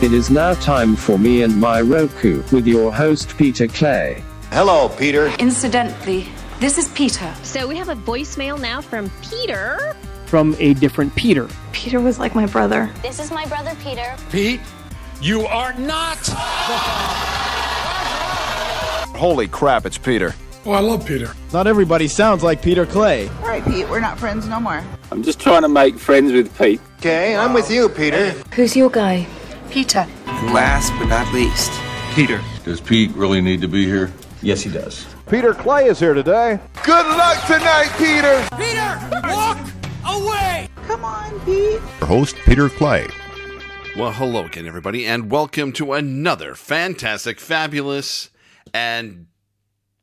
It is now time for me and my Roku with your host Peter Clay. Hello, Peter. Incidentally, this is Peter. So we have a voicemail now from Peter. From a different Peter. Peter was like my brother. This is my brother Peter. Pete, you are not. Holy crap, it's Peter. Oh, I love Peter. Not everybody sounds like Peter Clay. All right, Pete, we're not friends no more. I'm just trying to make friends with Pete. Okay, I'm with you, Peter. Who's your guy? Peter. And last but not least, Peter. Does Pete really need to be here? Yes, he does. Peter Clay is here today. Good luck tonight, Peter. Peter, walk away. Come on, Pete. Host Peter Clay. Well, hello again, everybody, and welcome to another fantastic, fabulous, and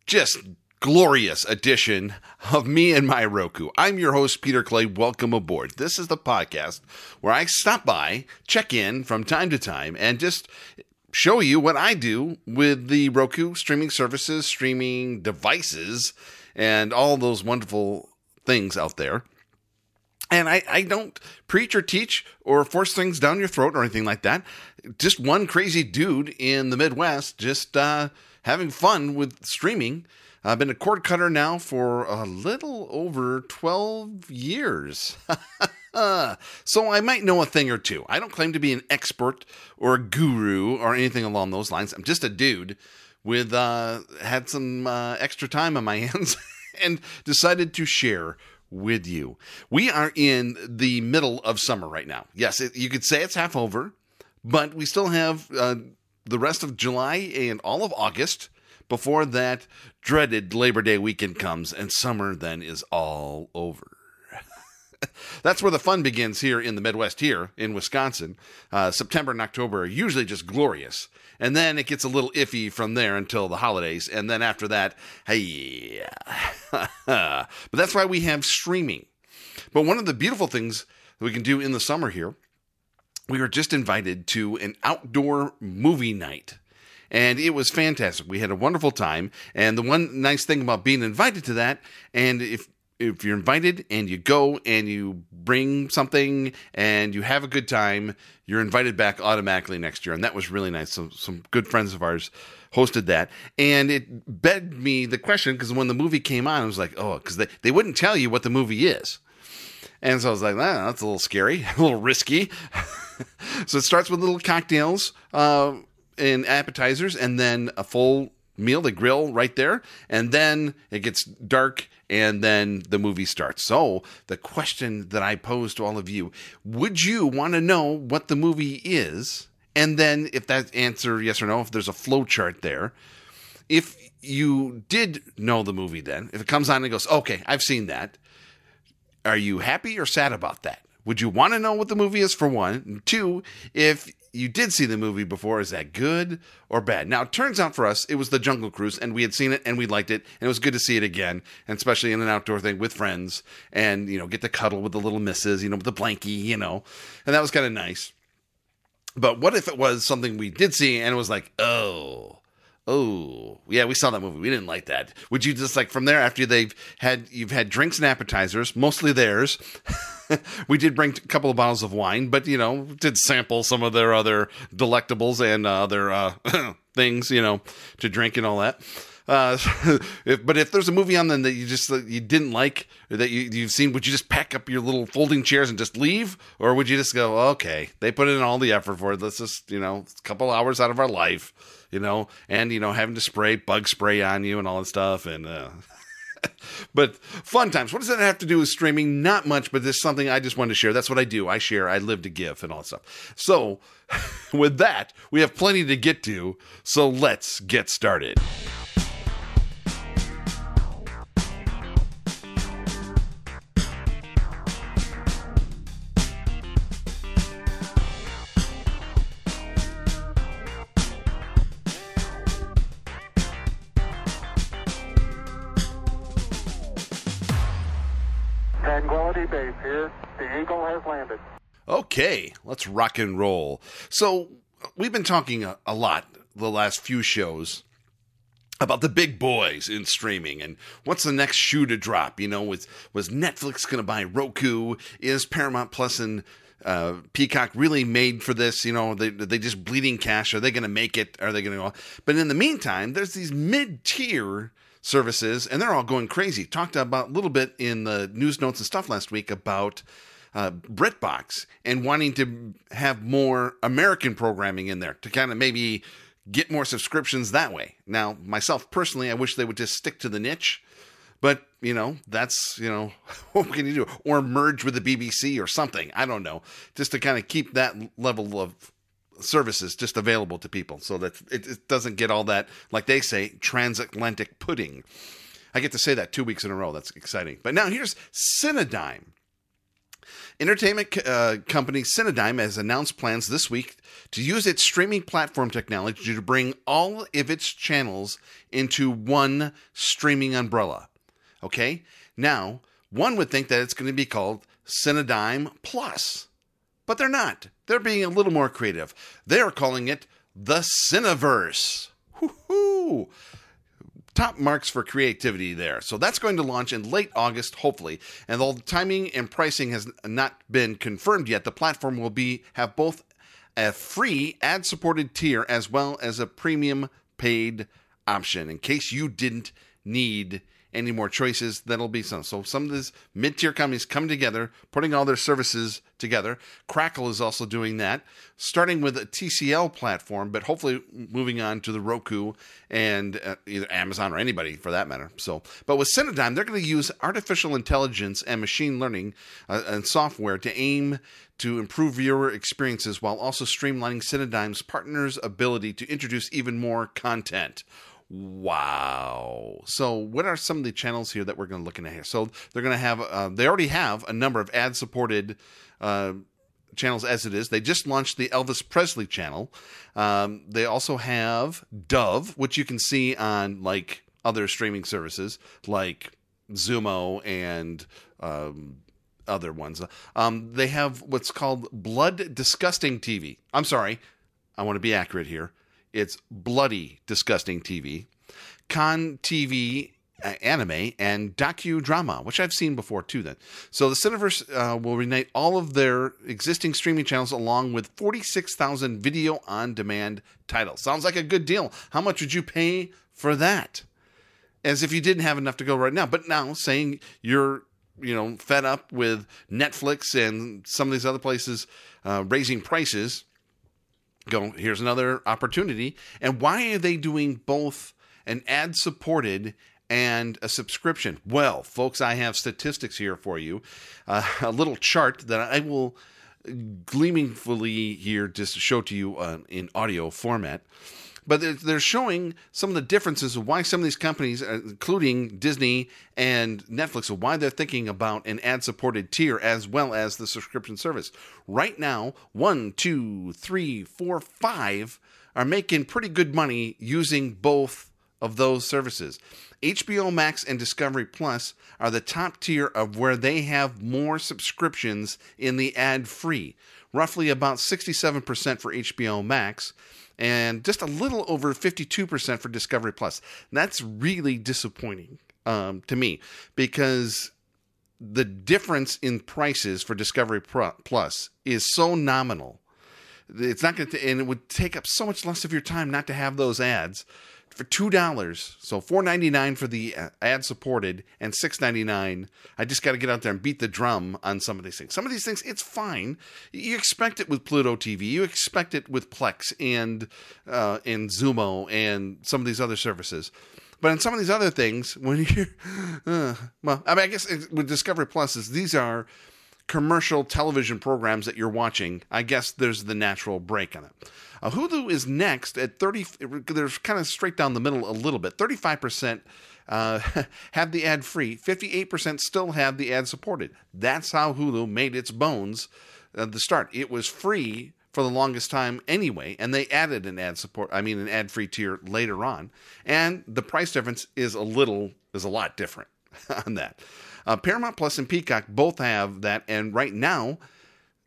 just glorious edition of me and my Roku. I'm your host, Peter Clay. Welcome aboard. This is the podcast where I stop by, check in from time to time, and just show you what I do with the Roku streaming services, streaming devices, and all those wonderful things out there. And I, I don't preach or teach or force things down your throat or anything like that. Just one crazy dude in the Midwest just uh, having fun with streaming. I've been a cord cutter now for a little over 12 years. so I might know a thing or two. I don't claim to be an expert or a guru or anything along those lines. I'm just a dude with uh, had some uh, extra time on my hands and decided to share with you. We are in the middle of summer right now. Yes, it, you could say it's half over, but we still have uh, the rest of July and all of August before that dreaded Labor Day weekend comes and summer then is all over. That's where the fun begins here in the Midwest, here in Wisconsin. Uh, September and October are usually just glorious. And then it gets a little iffy from there until the holidays. And then after that, hey. but that's why we have streaming. But one of the beautiful things that we can do in the summer here, we were just invited to an outdoor movie night and it was fantastic. We had a wonderful time. And the one nice thing about being invited to that, and if if you're invited and you go and you bring something and you have a good time, you're invited back automatically next year. And that was really nice. So some good friends of ours hosted that. And it begged me the question because when the movie came on, I was like, oh, because they, they wouldn't tell you what the movie is. And so I was like, ah, that's a little scary, a little risky. so it starts with little cocktails. Uh, and appetizers and then a full meal, the grill right there. And then it gets dark and then the movie starts. So, the question that I pose to all of you would you want to know what the movie is? And then, if that answer yes or no, if there's a flow chart there, if you did know the movie, then if it comes on and goes, okay, I've seen that, are you happy or sad about that? Would you want to know what the movie is for one? And two, if you did see the movie before. Is that good or bad? Now, it turns out for us, it was the Jungle Cruise, and we had seen it and we liked it, and it was good to see it again, and especially in an outdoor thing with friends, and you know, get to cuddle with the little misses, you know, with the blankie, you know, and that was kind of nice. But what if it was something we did see and it was like, oh, oh, yeah, we saw that movie. We didn't like that. Would you just like from there after they've had you've had drinks and appetizers, mostly theirs. we did bring a couple of bottles of wine, but you know, did sample some of their other delectables and uh, other uh, things, you know, to drink and all that. Uh, if, but if there's a movie on then that you just you didn't like that you, you've seen, would you just pack up your little folding chairs and just leave, or would you just go, okay, they put in all the effort for it. Let's just you know, a couple hours out of our life, you know, and you know, having to spray bug spray on you and all that stuff, and uh, but fun times. What does that have to do with streaming? Not much, but this is something I just wanted to share. That's what I do. I share. I live to give and all that stuff. So, with that, we have plenty to get to. So let's get started. The Eagle has landed. Okay, let's rock and roll. So, we've been talking a, a lot the last few shows about the big boys in streaming and what's the next shoe to drop. You know, was was Netflix going to buy Roku? Is Paramount Plus and uh, Peacock really made for this? You know, they they just bleeding cash. Are they going to make it? Are they going to go? But in the meantime, there's these mid tier services, and they're all going crazy. Talked about a little bit in the news notes and stuff last week about uh, BritBox and wanting to have more American programming in there to kind of maybe get more subscriptions that way. Now, myself personally, I wish they would just stick to the niche. But, you know, that's, you know, what can you do? Or merge with the BBC or something. I don't know. Just to kind of keep that level of services just available to people so that it, it doesn't get all that, like they say, transatlantic pudding. I get to say that two weeks in a row. That's exciting. But now here's Cinedigm. Entertainment uh, company Cinedigm has announced plans this week to use its streaming platform technology to bring all of its channels into one streaming umbrella. Okay? Now, one would think that it's going to be called Cinedigm Plus, but they're not. They're being a little more creative. They're calling it the Cineverse. Woo-hoo! top marks for creativity there. So that's going to launch in late August, hopefully. And though the timing and pricing has not been confirmed yet, the platform will be have both a free ad-supported tier as well as a premium paid option. In case you didn't need any more choices, that'll be some. So some of these mid-tier companies come together, putting all their services together. Crackle is also doing that, starting with a TCL platform, but hopefully moving on to the Roku and uh, either Amazon or anybody for that matter. So, but with Cinedigm, they're going to use artificial intelligence and machine learning uh, and software to aim to improve viewer experiences while also streamlining Cinedigm's partners' ability to introduce even more content. Wow. So, what are some of the channels here that we're going to look at here? So, they're going to have, uh, they already have a number of ad supported uh, channels as it is. They just launched the Elvis Presley channel. Um, they also have Dove, which you can see on like other streaming services like Xumo and um, other ones. Um, they have what's called Blood Disgusting TV. I'm sorry, I want to be accurate here. It's bloody, disgusting TV, con TV uh, anime, and docudrama, which I've seen before too. Then, so the Cineverse uh, will reunite all of their existing streaming channels along with 46,000 video on demand titles. Sounds like a good deal. How much would you pay for that? As if you didn't have enough to go right now. But now, saying you're you know fed up with Netflix and some of these other places uh, raising prices go, here's another opportunity. And why are they doing both an ad supported and a subscription? Well, folks, I have statistics here for you. Uh, a little chart that I will gleamingly here just show to you uh, in audio format. But they're showing some of the differences of why some of these companies, uh, including Disney and Netflix, why they're thinking about an ad supported tier as well as the subscription service. Right now, one, two, three, four, five are making pretty good money using both of those services. HBO Max and Discovery Plus are the top tier of where they have more subscriptions in the ad free, roughly about 67% for HBO Max and just a little over 52% for Discovery Plus. That's really disappointing um, to me because the difference in prices for Discovery Plus is so nominal. It's not going to, and it would take up so much less of your time not to have those ads for two dollars. So four ninety nine for the uh, ad supported and six ninety nine. I just got to get out there and beat the drum on some of these things. Some of these things it's fine. You expect it with Pluto TV. You expect it with Plex and uh, and Xumo and some of these other services. But in some of these other things, when you're uh, well, I mean, I guess with Discovery Plus is these are commercial television programs that you're watching. I guess there's the natural break on it. Uh, Hulu is next at 30. They're kind of straight down the middle a little bit. 35% uh, have the ad free, 58% still have the ad supported. That's how Hulu made its bones at the start. It was free for the longest time anyway, and they added an ad support, I mean, an ad free tier later on. And the price difference is a little, is a lot different on that. Uh, Paramount Plus and Peacock both have that, and right now,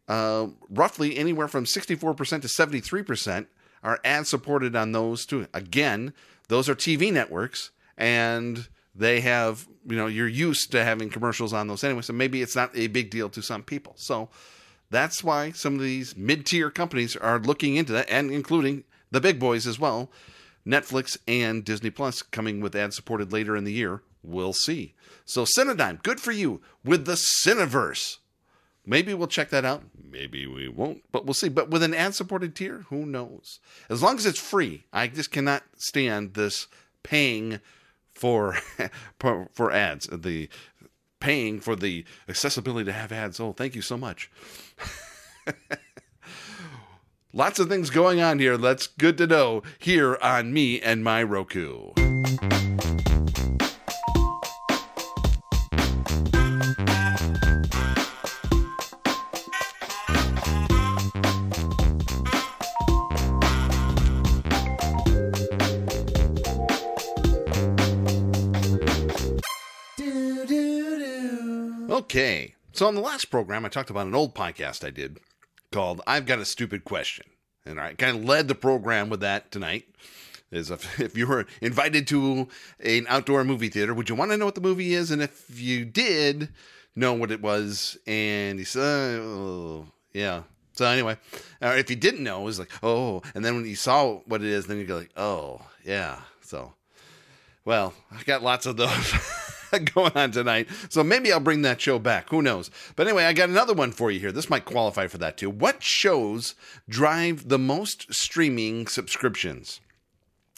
uh, roughly anywhere from 64% to 73% are ad supported on those too. Again, those are TV networks and they have, you know, you're used to having commercials on those anyway. So maybe it's not a big deal to some people. So That's why some of these mid tier companies are looking into that, and including the big boys as well. Netflix and Disney Plus coming with ad supported later in the year. We'll see. So, Cinedigm, good for you with the Cineverse. Maybe we'll check that out. Maybe we won't, but we'll see. But with an ad supported tier, who knows? As long as it's free, I just cannot stand this paying for for ads. The paying for the accessibility to have ads. Oh, thank you so much. Lots of things going on here. That's good to know here on me and my Roku. Okay. So on the last program, I talked about an old podcast I did called I've Got a Stupid Question. And I kind of led the program with that tonight. Is if, if you were invited to an outdoor movie theater, would you want to know what the movie is? And if you did know what it was, and he said, oh, yeah. So anyway, or if you didn't know, it was like, oh, and then when you saw what it is, then you go like, oh, yeah. So, well, I got lots of those. going on tonight. So maybe I'll bring that show back. Who knows? But anyway, I got another one for you here. This might qualify for that too. What shows drive the most streaming subscriptions?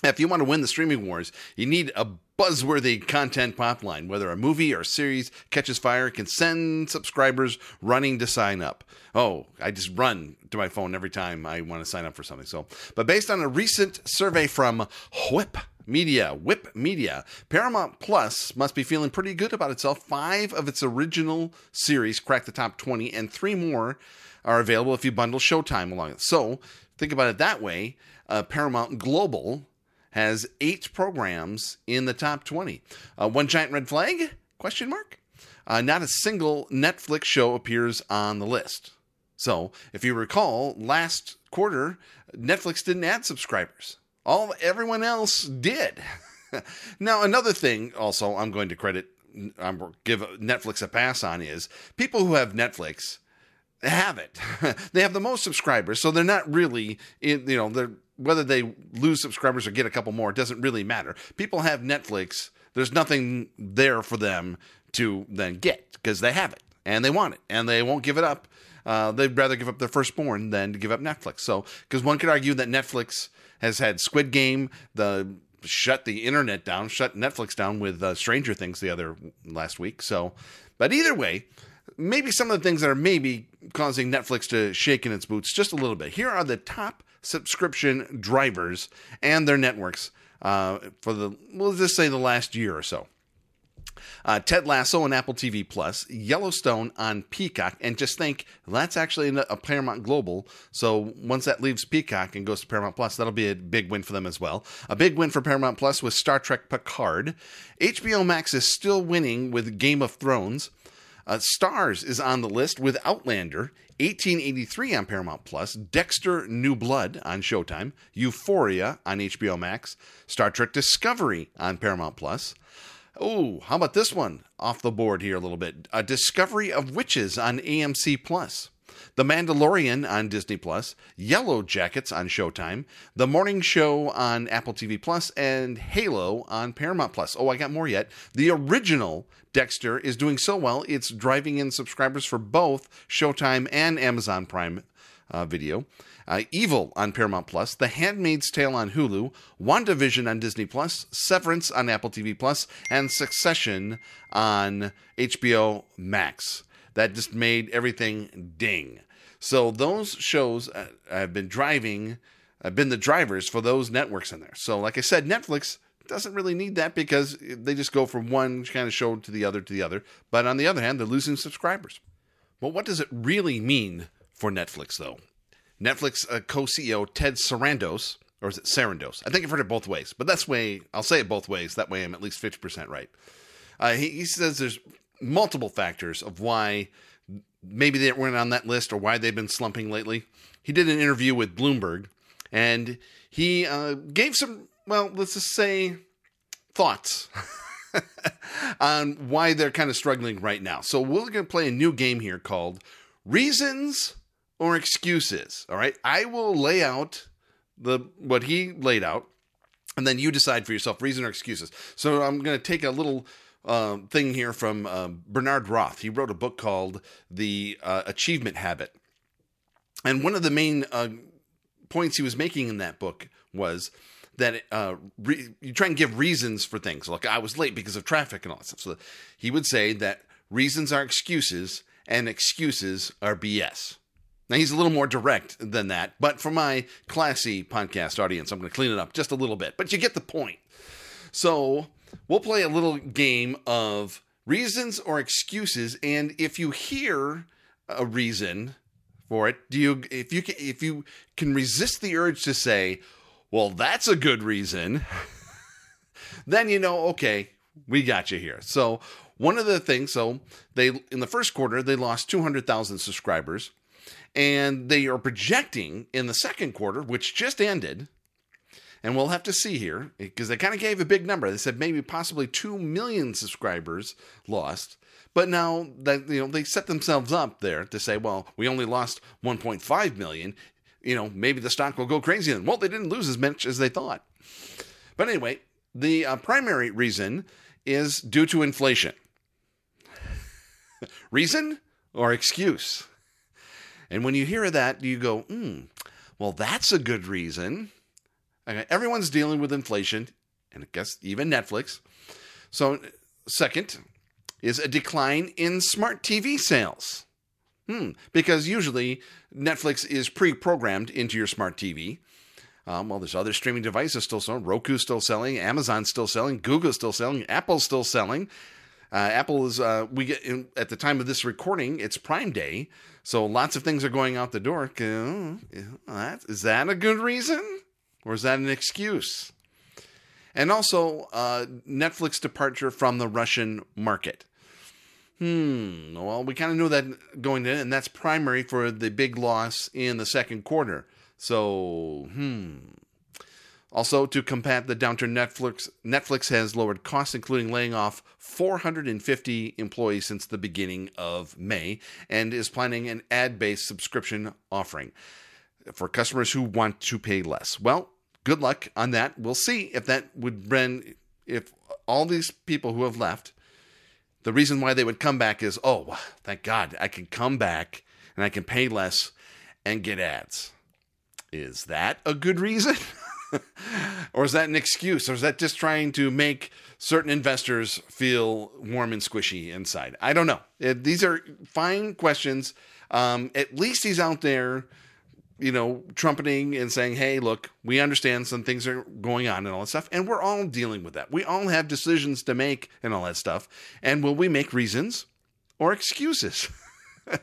If you want to win the streaming wars, you need a buzzworthy content pipeline. Whether a movie or a series catches fire, can send subscribers running to sign up. Oh, I just run to my phone every time I want to sign up for something. So, but based on a recent survey from Whip Media, Whip Media, Paramount Plus must be feeling pretty good about itself. Five of its original series cracked the top 20, and three more are available if you bundle Showtime along it. So think about it that way. Uh, Paramount Global has eight programs in the top 20. Uh, one giant red flag? Question mark. Uh, not a single Netflix show appears on the list. So, if you recall, last quarter Netflix didn't add subscribers. All everyone else did. now, another thing also I'm going to credit I'm give Netflix a pass on is people who have Netflix have it. they have the most subscribers, so they're not really in, you know, they're whether they lose subscribers or get a couple more, it doesn't really matter. People have Netflix. There's nothing there for them to then get because they have it and they want it and they won't give it up. Uh, they'd rather give up their firstborn than to give up Netflix. So, because one could argue that Netflix has had Squid Game, the shut the internet down, shut Netflix down with uh, Stranger Things the other last week. So, but either way, maybe some of the things that are maybe causing Netflix to shake in its boots just a little bit. Here are the top subscription drivers and their networks uh, for the, we'll just say the last year or so. Uh, Ted Lasso on Apple TV Plus, Yellowstone on Peacock, and just think that's actually a Paramount Global. So once that leaves Peacock and goes to Paramount Plus, that'll be a big win for them as well. A big win for Paramount Plus with Star Trek Picard. HBO Max is still winning with Game of Thrones. Uh, Starz is on the list with Outlander, 1883 on Paramount Plus, Dexter New Blood on Showtime, Euphoria on HBO Max, Star Trek Discovery on Paramount Plus. Oh, how about this one off the board here a little bit? A Discovery of Witches on AMC Plus. The Mandalorian on Disney Plus, Yellow Jackets on Showtime, The Morning Show on Apple TV Plus, and Halo on Paramount Plus. Oh, I got more yet. The original Dexter is doing so well, it's driving in subscribers for both Showtime and Amazon Prime uh, Video. Uh, Evil on Paramount Plus, The Handmaid's Tale on Hulu, WandaVision on Disney Plus, Severance on Apple TV Plus, and Succession on HBO Max. That just made everything ding. So those shows uh, have been driving, have been the drivers for those networks in there. So, like I said, Netflix doesn't really need that because they just go from one kind of show to the other to the other. But on the other hand, they're losing subscribers. But what does it really mean for Netflix, though? Netflix uh, co-CEO Ted Sarandos, or is it Sarandos? I think I've heard it both ways, but that's way I'll say it both ways. That way, I'm at least fifty percent right. Uh, he, he says there's multiple factors of why maybe they weren't on that list or why they've been slumping lately. He did an interview with Bloomberg, and he uh, gave some well, let's just say thoughts. on why they're kind of struggling right now. So we're going to play a new game here called Reasons or excuses. All right. I will lay out the what he laid out, and then you decide for yourself reason or excuses. So I'm going to take a little uh, thing here from uh, Bernard Roth. He wrote a book called The uh, Achievement Habit. And one of the main uh, points he was making in that book was that uh, re- you try and give reasons for things. Like I was late because of traffic and all that stuff. So he would say that reasons are excuses and excuses are BS. Now he's a little more direct than that, but for my classy podcast audience, I'm going to clean it up just a little bit. But you get the point. So we'll play a little game of reasons or excuses, and if you hear a reason for it, do you if you can, if you can resist the urge to say, "Well, that's a good reason," then you know, okay, we got you here. So one of the things, so they in the first quarter they lost 200,000 subscribers and they are projecting in the second quarter, which just ended, and we'll have to see here because they kind of gave a big number. They said maybe possibly 2 million subscribers lost. But now that you know they set themselves up there to say, well, we only lost 1.5 million, you know, maybe the stock will go crazy then. Well, they didn't lose as much as they thought. But anyway, the uh, primary reason is due to inflation. reason or excuse? And when you hear that, you go, hmm, well, that's a good reason. Everyone's dealing with inflation, and I guess even Netflix. So, second is a decline in smart TV sales. Hmm, because usually Netflix is pre programmed into your smart TV. Um, well, there's other streaming devices still selling. Roku's still selling. Amazon's still selling. Google's still selling. Apple's still selling. Uh, Apple is, uh, we get in, at the time of this recording, it's Prime Day. So lots of things are going out the door. Is that a good reason? Or is that an excuse? And also, uh, Netflix departure from the Russian market. Hmm. Well, we kind of knew that going in, and that's primary for the big loss in the second quarter. So, hmm. Also, to combat the downturn, Netflix Netflix has lowered costs, including laying off 450 employees since the beginning of May, and is planning an ad-based subscription offering for customers who want to pay less. Well, good luck on that. We'll see if that would bring if all these people who have left, the reason why they would come back is, oh, thank God, I can come back and I can pay less and get ads. Is that a good reason? or is that an excuse? Or is that just trying to make certain investors feel warm and squishy inside? I don't know. It, these are fine questions. Um, at least he's out there, you know, trumpeting and saying, hey, look, we understand some things are going on and all that stuff. And we're all dealing with that. We all have decisions to make and all that stuff. And will we make reasons or excuses?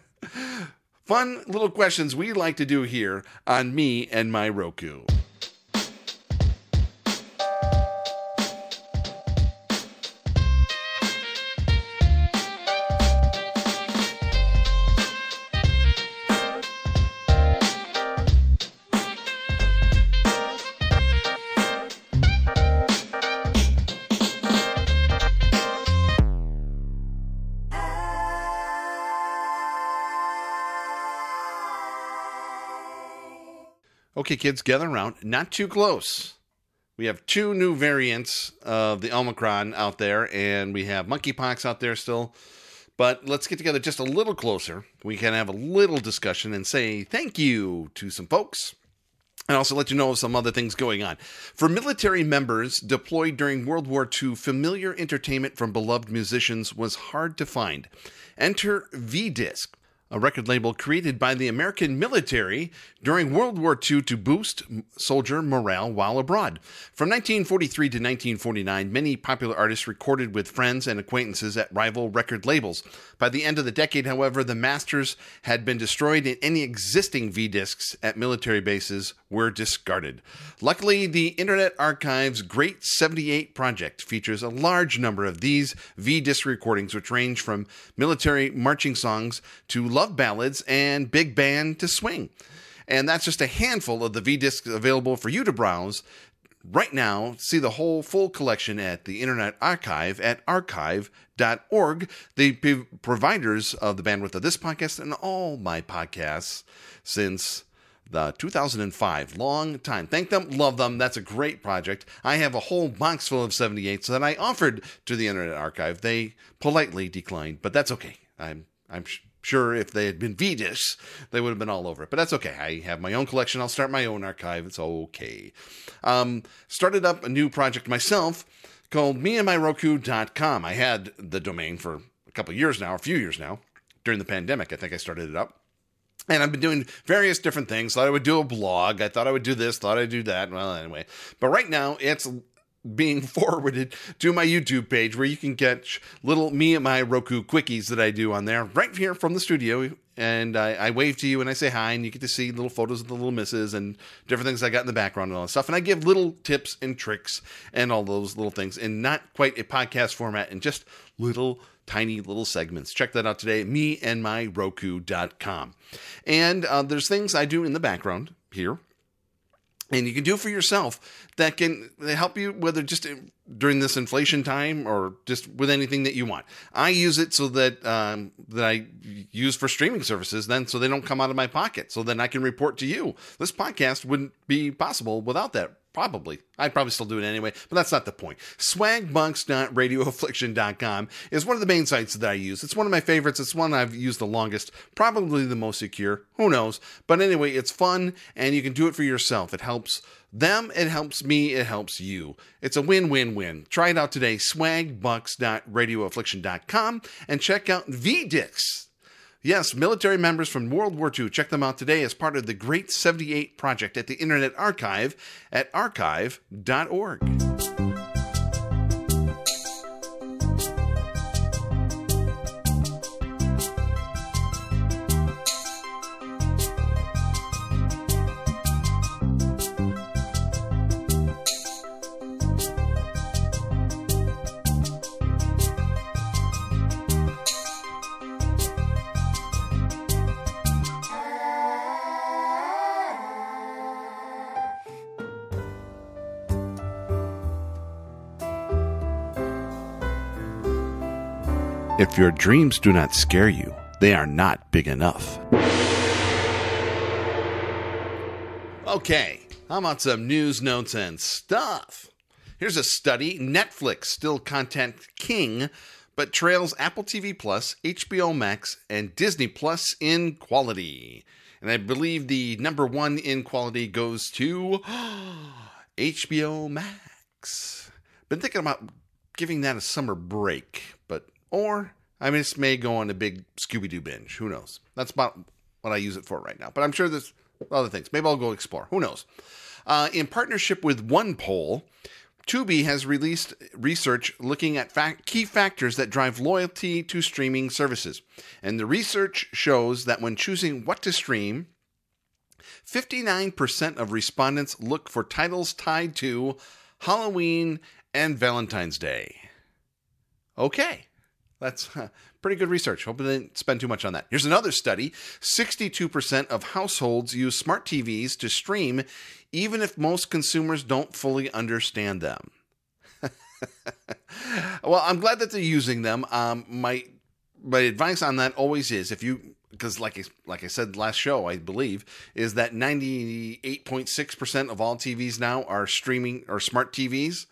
Fun little questions we like to do here on Me and My Roku. Okay, kids, gather around. Not too close. We have two new variants of the Omicron out there, and we have monkeypox out there still. But let's get together just a little closer. We can have a little discussion and say thank you to some folks. And also let you know of some other things going on. For military members deployed during World War II, familiar entertainment from beloved musicians was hard to find. Enter V Disc a record label created by the American military during World War II to boost soldier morale while abroad. From 1943 to 1949, many popular artists recorded with friends and acquaintances at rival record labels. By the end of the decade, however, the masters had been destroyed and any existing V discs at military bases were discarded. Luckily, the Internet Archive's Great 78 project features a large number of these V disc recordings, which range from military marching songs to love ballads and big band to swing. And that's just a handful of the V discs available for you to browse right now. See the whole full collection at the Internet Archive at archive.org, the p- providers of the bandwidth of this podcast and all my podcasts since the 2005 long time. Thank them. Love them. That's a great project. I have a whole box full of 78s that i offered to the internet archive. They politely declined but that's okay. I'm i'm sure if they had been Vetus, they would have been all over it. But that's okay. I have my own collection. I'll start my own archive. It's okay. Um, started up a new project myself called meandmyroku.com. I had the domain for a couple years now, a few years now. During the pandemic, I think I started it up. And I've been doing various different things. Thought I would do a blog. I thought I would do this. Thought I'd do that. Well, anyway. But right now, it's being forwarded to my YouTube page where you can get little me and my Roku quickies that I do on there right here from the studio. And I, I, wave to you and I say hi, and you get to see little photos of the little misses and different things I got in the background and all that stuff. And I give little tips and tricks and all those little things in not quite a podcast format and just little tiny little segments. Check that out today, me and my Roku.com. And uh, there's things I do in the background here and you can do for yourself that can help you whether just during this inflation time or just with anything that you want. I use it so that um, that i use for streaming services then so they don't come out of my pocket so then i can report to you. This podcast wouldn't be possible without that Probably. I'd probably still do it anyway, but that's not the point. Swagbucks.radioaffliction.com is one of the main sites that I use. It's one of my favorites. It's one I've used the longest, probably the most secure. Who knows? But anyway, it's fun and you can do it for yourself. It helps them, it helps me, it helps you. It's a win win win. Try it out today, swagbucks.radioaffliction.com, and check out V Discs Yes, military members from World War II. Check them out today as part of the Great 78 Project at the Internet Archive at archive.org. If your dreams do not scare you, they are not big enough. Okay, how about some news, notes, and stuff? Here's a study Netflix, still content king, but trails Apple TV Plus, HBO Max, and Disney Plus in quality. And I believe the number one in quality goes to HBO Max. Been thinking about giving that a summer break, but or I mean, this may go on a big Scooby Doo binge. Who knows? That's about what I use it for right now. But I'm sure there's other things. Maybe I'll go explore. Who knows? Uh, in partnership with OnePoll, Tubi has released research looking at key factors that drive loyalty to streaming services. And the research shows that when choosing what to stream, 59% of respondents look for titles tied to Halloween and Valentine's Day. Okay. That's pretty good research. Hope they didn't spend too much on that. Here's another study 62% of households use smart TVs to stream, even if most consumers don't fully understand them. well, I'm glad that they're using them. Um, my my advice on that always is if you because like like I said last show, I believe is that 98.6% of all TVs now are streaming or smart TVs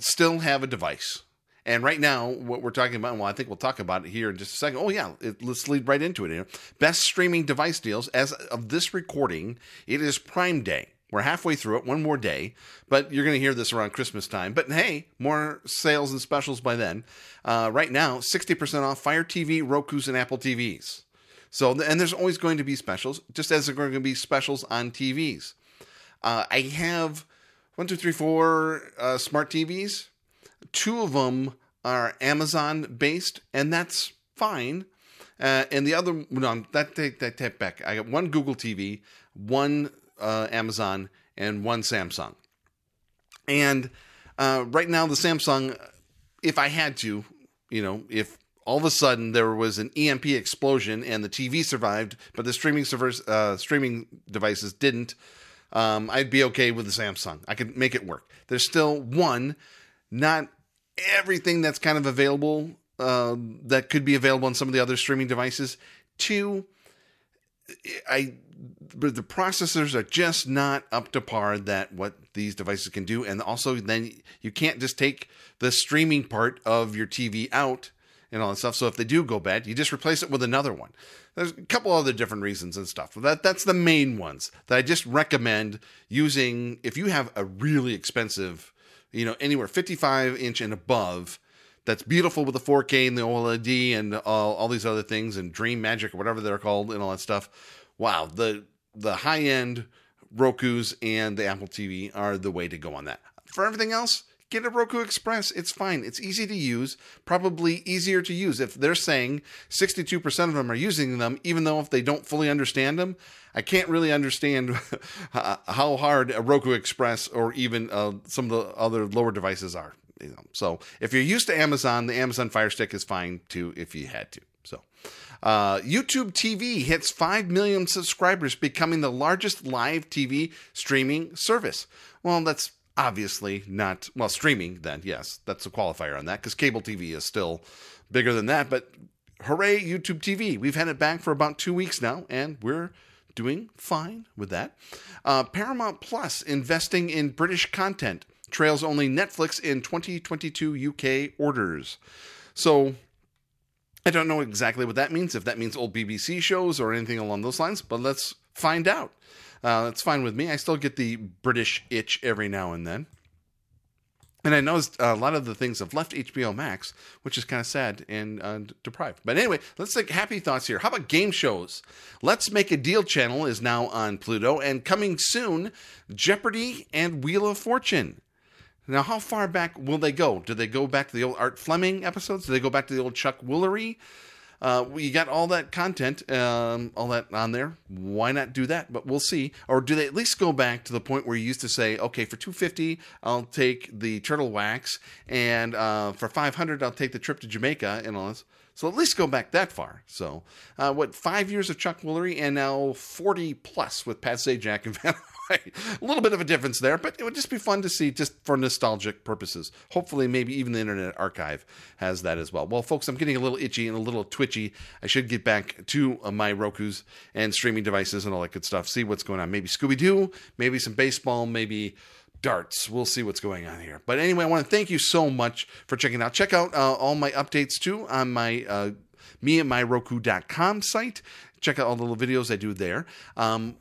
still have a device. And right now, what we're talking about, well, I think we'll talk about it here in just a second. Oh, yeah, it, let's lead right into it. Best streaming device deals. As of this recording, it is Prime Day. We're halfway through it, one more day, but you're going to hear this around Christmas time. But hey, more sales and specials by then. Uh, right now, 60% off Fire TV, Roku's, and Apple TVs. So, and there's always going to be specials, just as there are going to be specials on TVs. Uh, I have one, two, three, four uh, smart TVs Two of them are Amazon based, and that's fine. Uh, and the other, no, that take that take back. I got one Google TV, one uh, Amazon, and one Samsung. And uh, right now, the Samsung, if I had to, you know, if all of a sudden there was an EMP explosion and the TV survived, but the streaming servers, uh, streaming devices didn't, um, I'd be okay with the Samsung. I could make it work. There's still one, not everything that's kind of available uh, that could be available on some of the other streaming devices. Two, I the processors are just not up to par that what these devices can do. And also then you can't just take the streaming part of your TV out and all that stuff. So if they do go bad you just replace it with another one. There's a couple other different reasons and stuff but that that's the main ones that I just recommend using if you have a really expensive you know anywhere 55 inch and above that's beautiful with the 4K and the OLED and all, all these other things and Dream Magic or whatever they're called and all that stuff. Wow, the the high end Roku's and the Apple TV are the way to go on that. For everything else, get a Roku Express. It's fine. It's easy to use, probably easier to use. If they're saying 62% of them are using them, even though if they don't fully understand them, I can't really understand how hard a Roku Express or even uh, some of the other lower devices are. You know, so if you're used to Amazon, the Amazon Fire Stick is fine too if you had to. So, uh, YouTube TV hits 5 million subscribers, becoming the largest live TV streaming service. Well, that's obviously not, well, streaming then, yes, that's a qualifier on that because cable TV is still bigger than that. But hooray, YouTube TV. We've had it back for about two weeks now, and we're doing fine with that. Uh, Paramount Plus investing in British content trails only Netflix in 2022 UK orders. So I don't know exactly what that means, if that means old BBC shows or anything along those lines, but let's find out. Uh, that's fine with me. I still get the British itch every now and then. And I noticed a lot of the things have left HBO Max, which is kind of sad and uh, deprived. But anyway, let's take happy thoughts here. How about game shows? Let's Make a Deal channel is now on Pluto, and coming soon, Jeopardy and Wheel of Fortune. Now, how far back will they go? Do they go back to the old Art Fleming episodes? Do they go back to the old Chuck Woolery? Uh, you got all that content, um, all that on there. Why not do that? But we'll see. Or do they at least go back to the point where you used to say, okay, for two fifty, I'll take the turtle wax, and uh, for five hundred, I'll take the trip to Jamaica and all this. So at least go back that far. So, uh, what five years of Chuck Woolery and now forty plus with Pat Sajak and Van a little bit of a difference there, but it would just be fun to see just for nostalgic purposes. Hopefully, maybe even the Internet Archive has that as well. Well, folks, I'm getting a little itchy and a little twitchy. I should get back to uh, my Roku's and streaming devices and all that good stuff. See what's going on. Maybe Scooby Doo, maybe some baseball, maybe darts. We'll see what's going on here. But anyway, I want to thank you so much for checking out. Check out uh, all my updates too on my uh, me at myroku.com site. Check out all the little videos I do there. Um,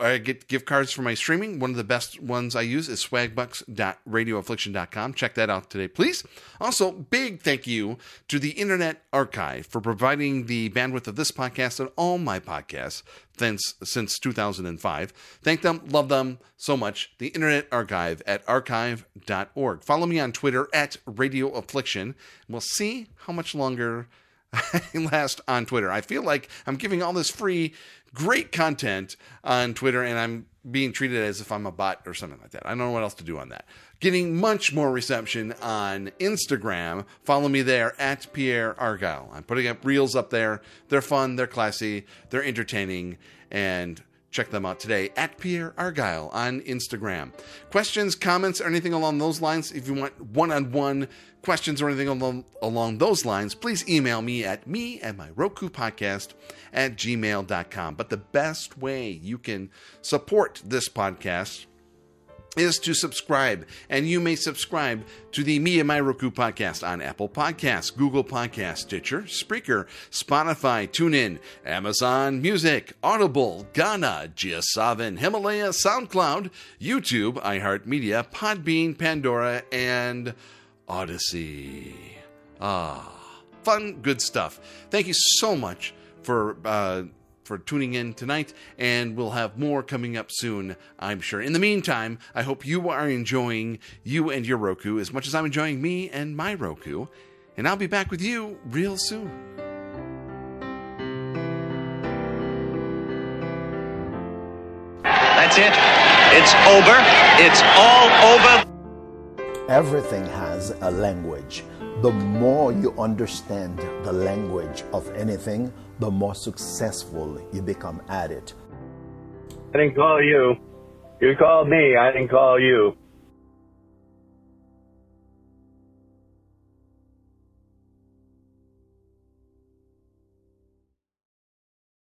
I get gift cards for my streaming. One of the best ones I use is swagbucks.radioaffliction.com. Check that out today, please. Also, big thank you to the Internet Archive for providing the bandwidth of this podcast and all my podcasts since, since 2005. Thank them, love them so much. The Internet Archive at archive.org. Follow me on Twitter at Radio Affliction. We'll see how much longer last on Twitter. I feel like I'm giving all this free great content on Twitter, and I'm being treated as if I'm a bot or something like that. I don't know what else to do on that. Getting much more reception on Instagram. Follow me there at Pierre Argyle. I'm putting up reels up there. They're fun, they're classy, they're entertaining, and check them out today at Pierre Argyle on Instagram. Questions, comments, or anything along those lines, if you want one on one questions or anything along, along those lines, please email me at me at my Roku podcast at gmail.com. But the best way you can support this podcast is to subscribe. And you may subscribe to the Me and My Roku podcast on Apple Podcasts, Google Podcasts, Stitcher, Spreaker, Spotify, TuneIn, Amazon Music, Audible, Gaana, JioSaavn, Himalaya, SoundCloud, YouTube, iHeartMedia, Podbean, Pandora, and Odyssey. Ah, fun, good stuff. Thank you so much for uh, for tuning in tonight, and we'll have more coming up soon, I'm sure. In the meantime, I hope you are enjoying you and your Roku as much as I'm enjoying me and my Roku, and I'll be back with you real soon. That's it. It's over. It's all over. Everything has a language. The more you understand the language of anything, the more successful you become at it. I didn't call you. You called me. I didn't call you.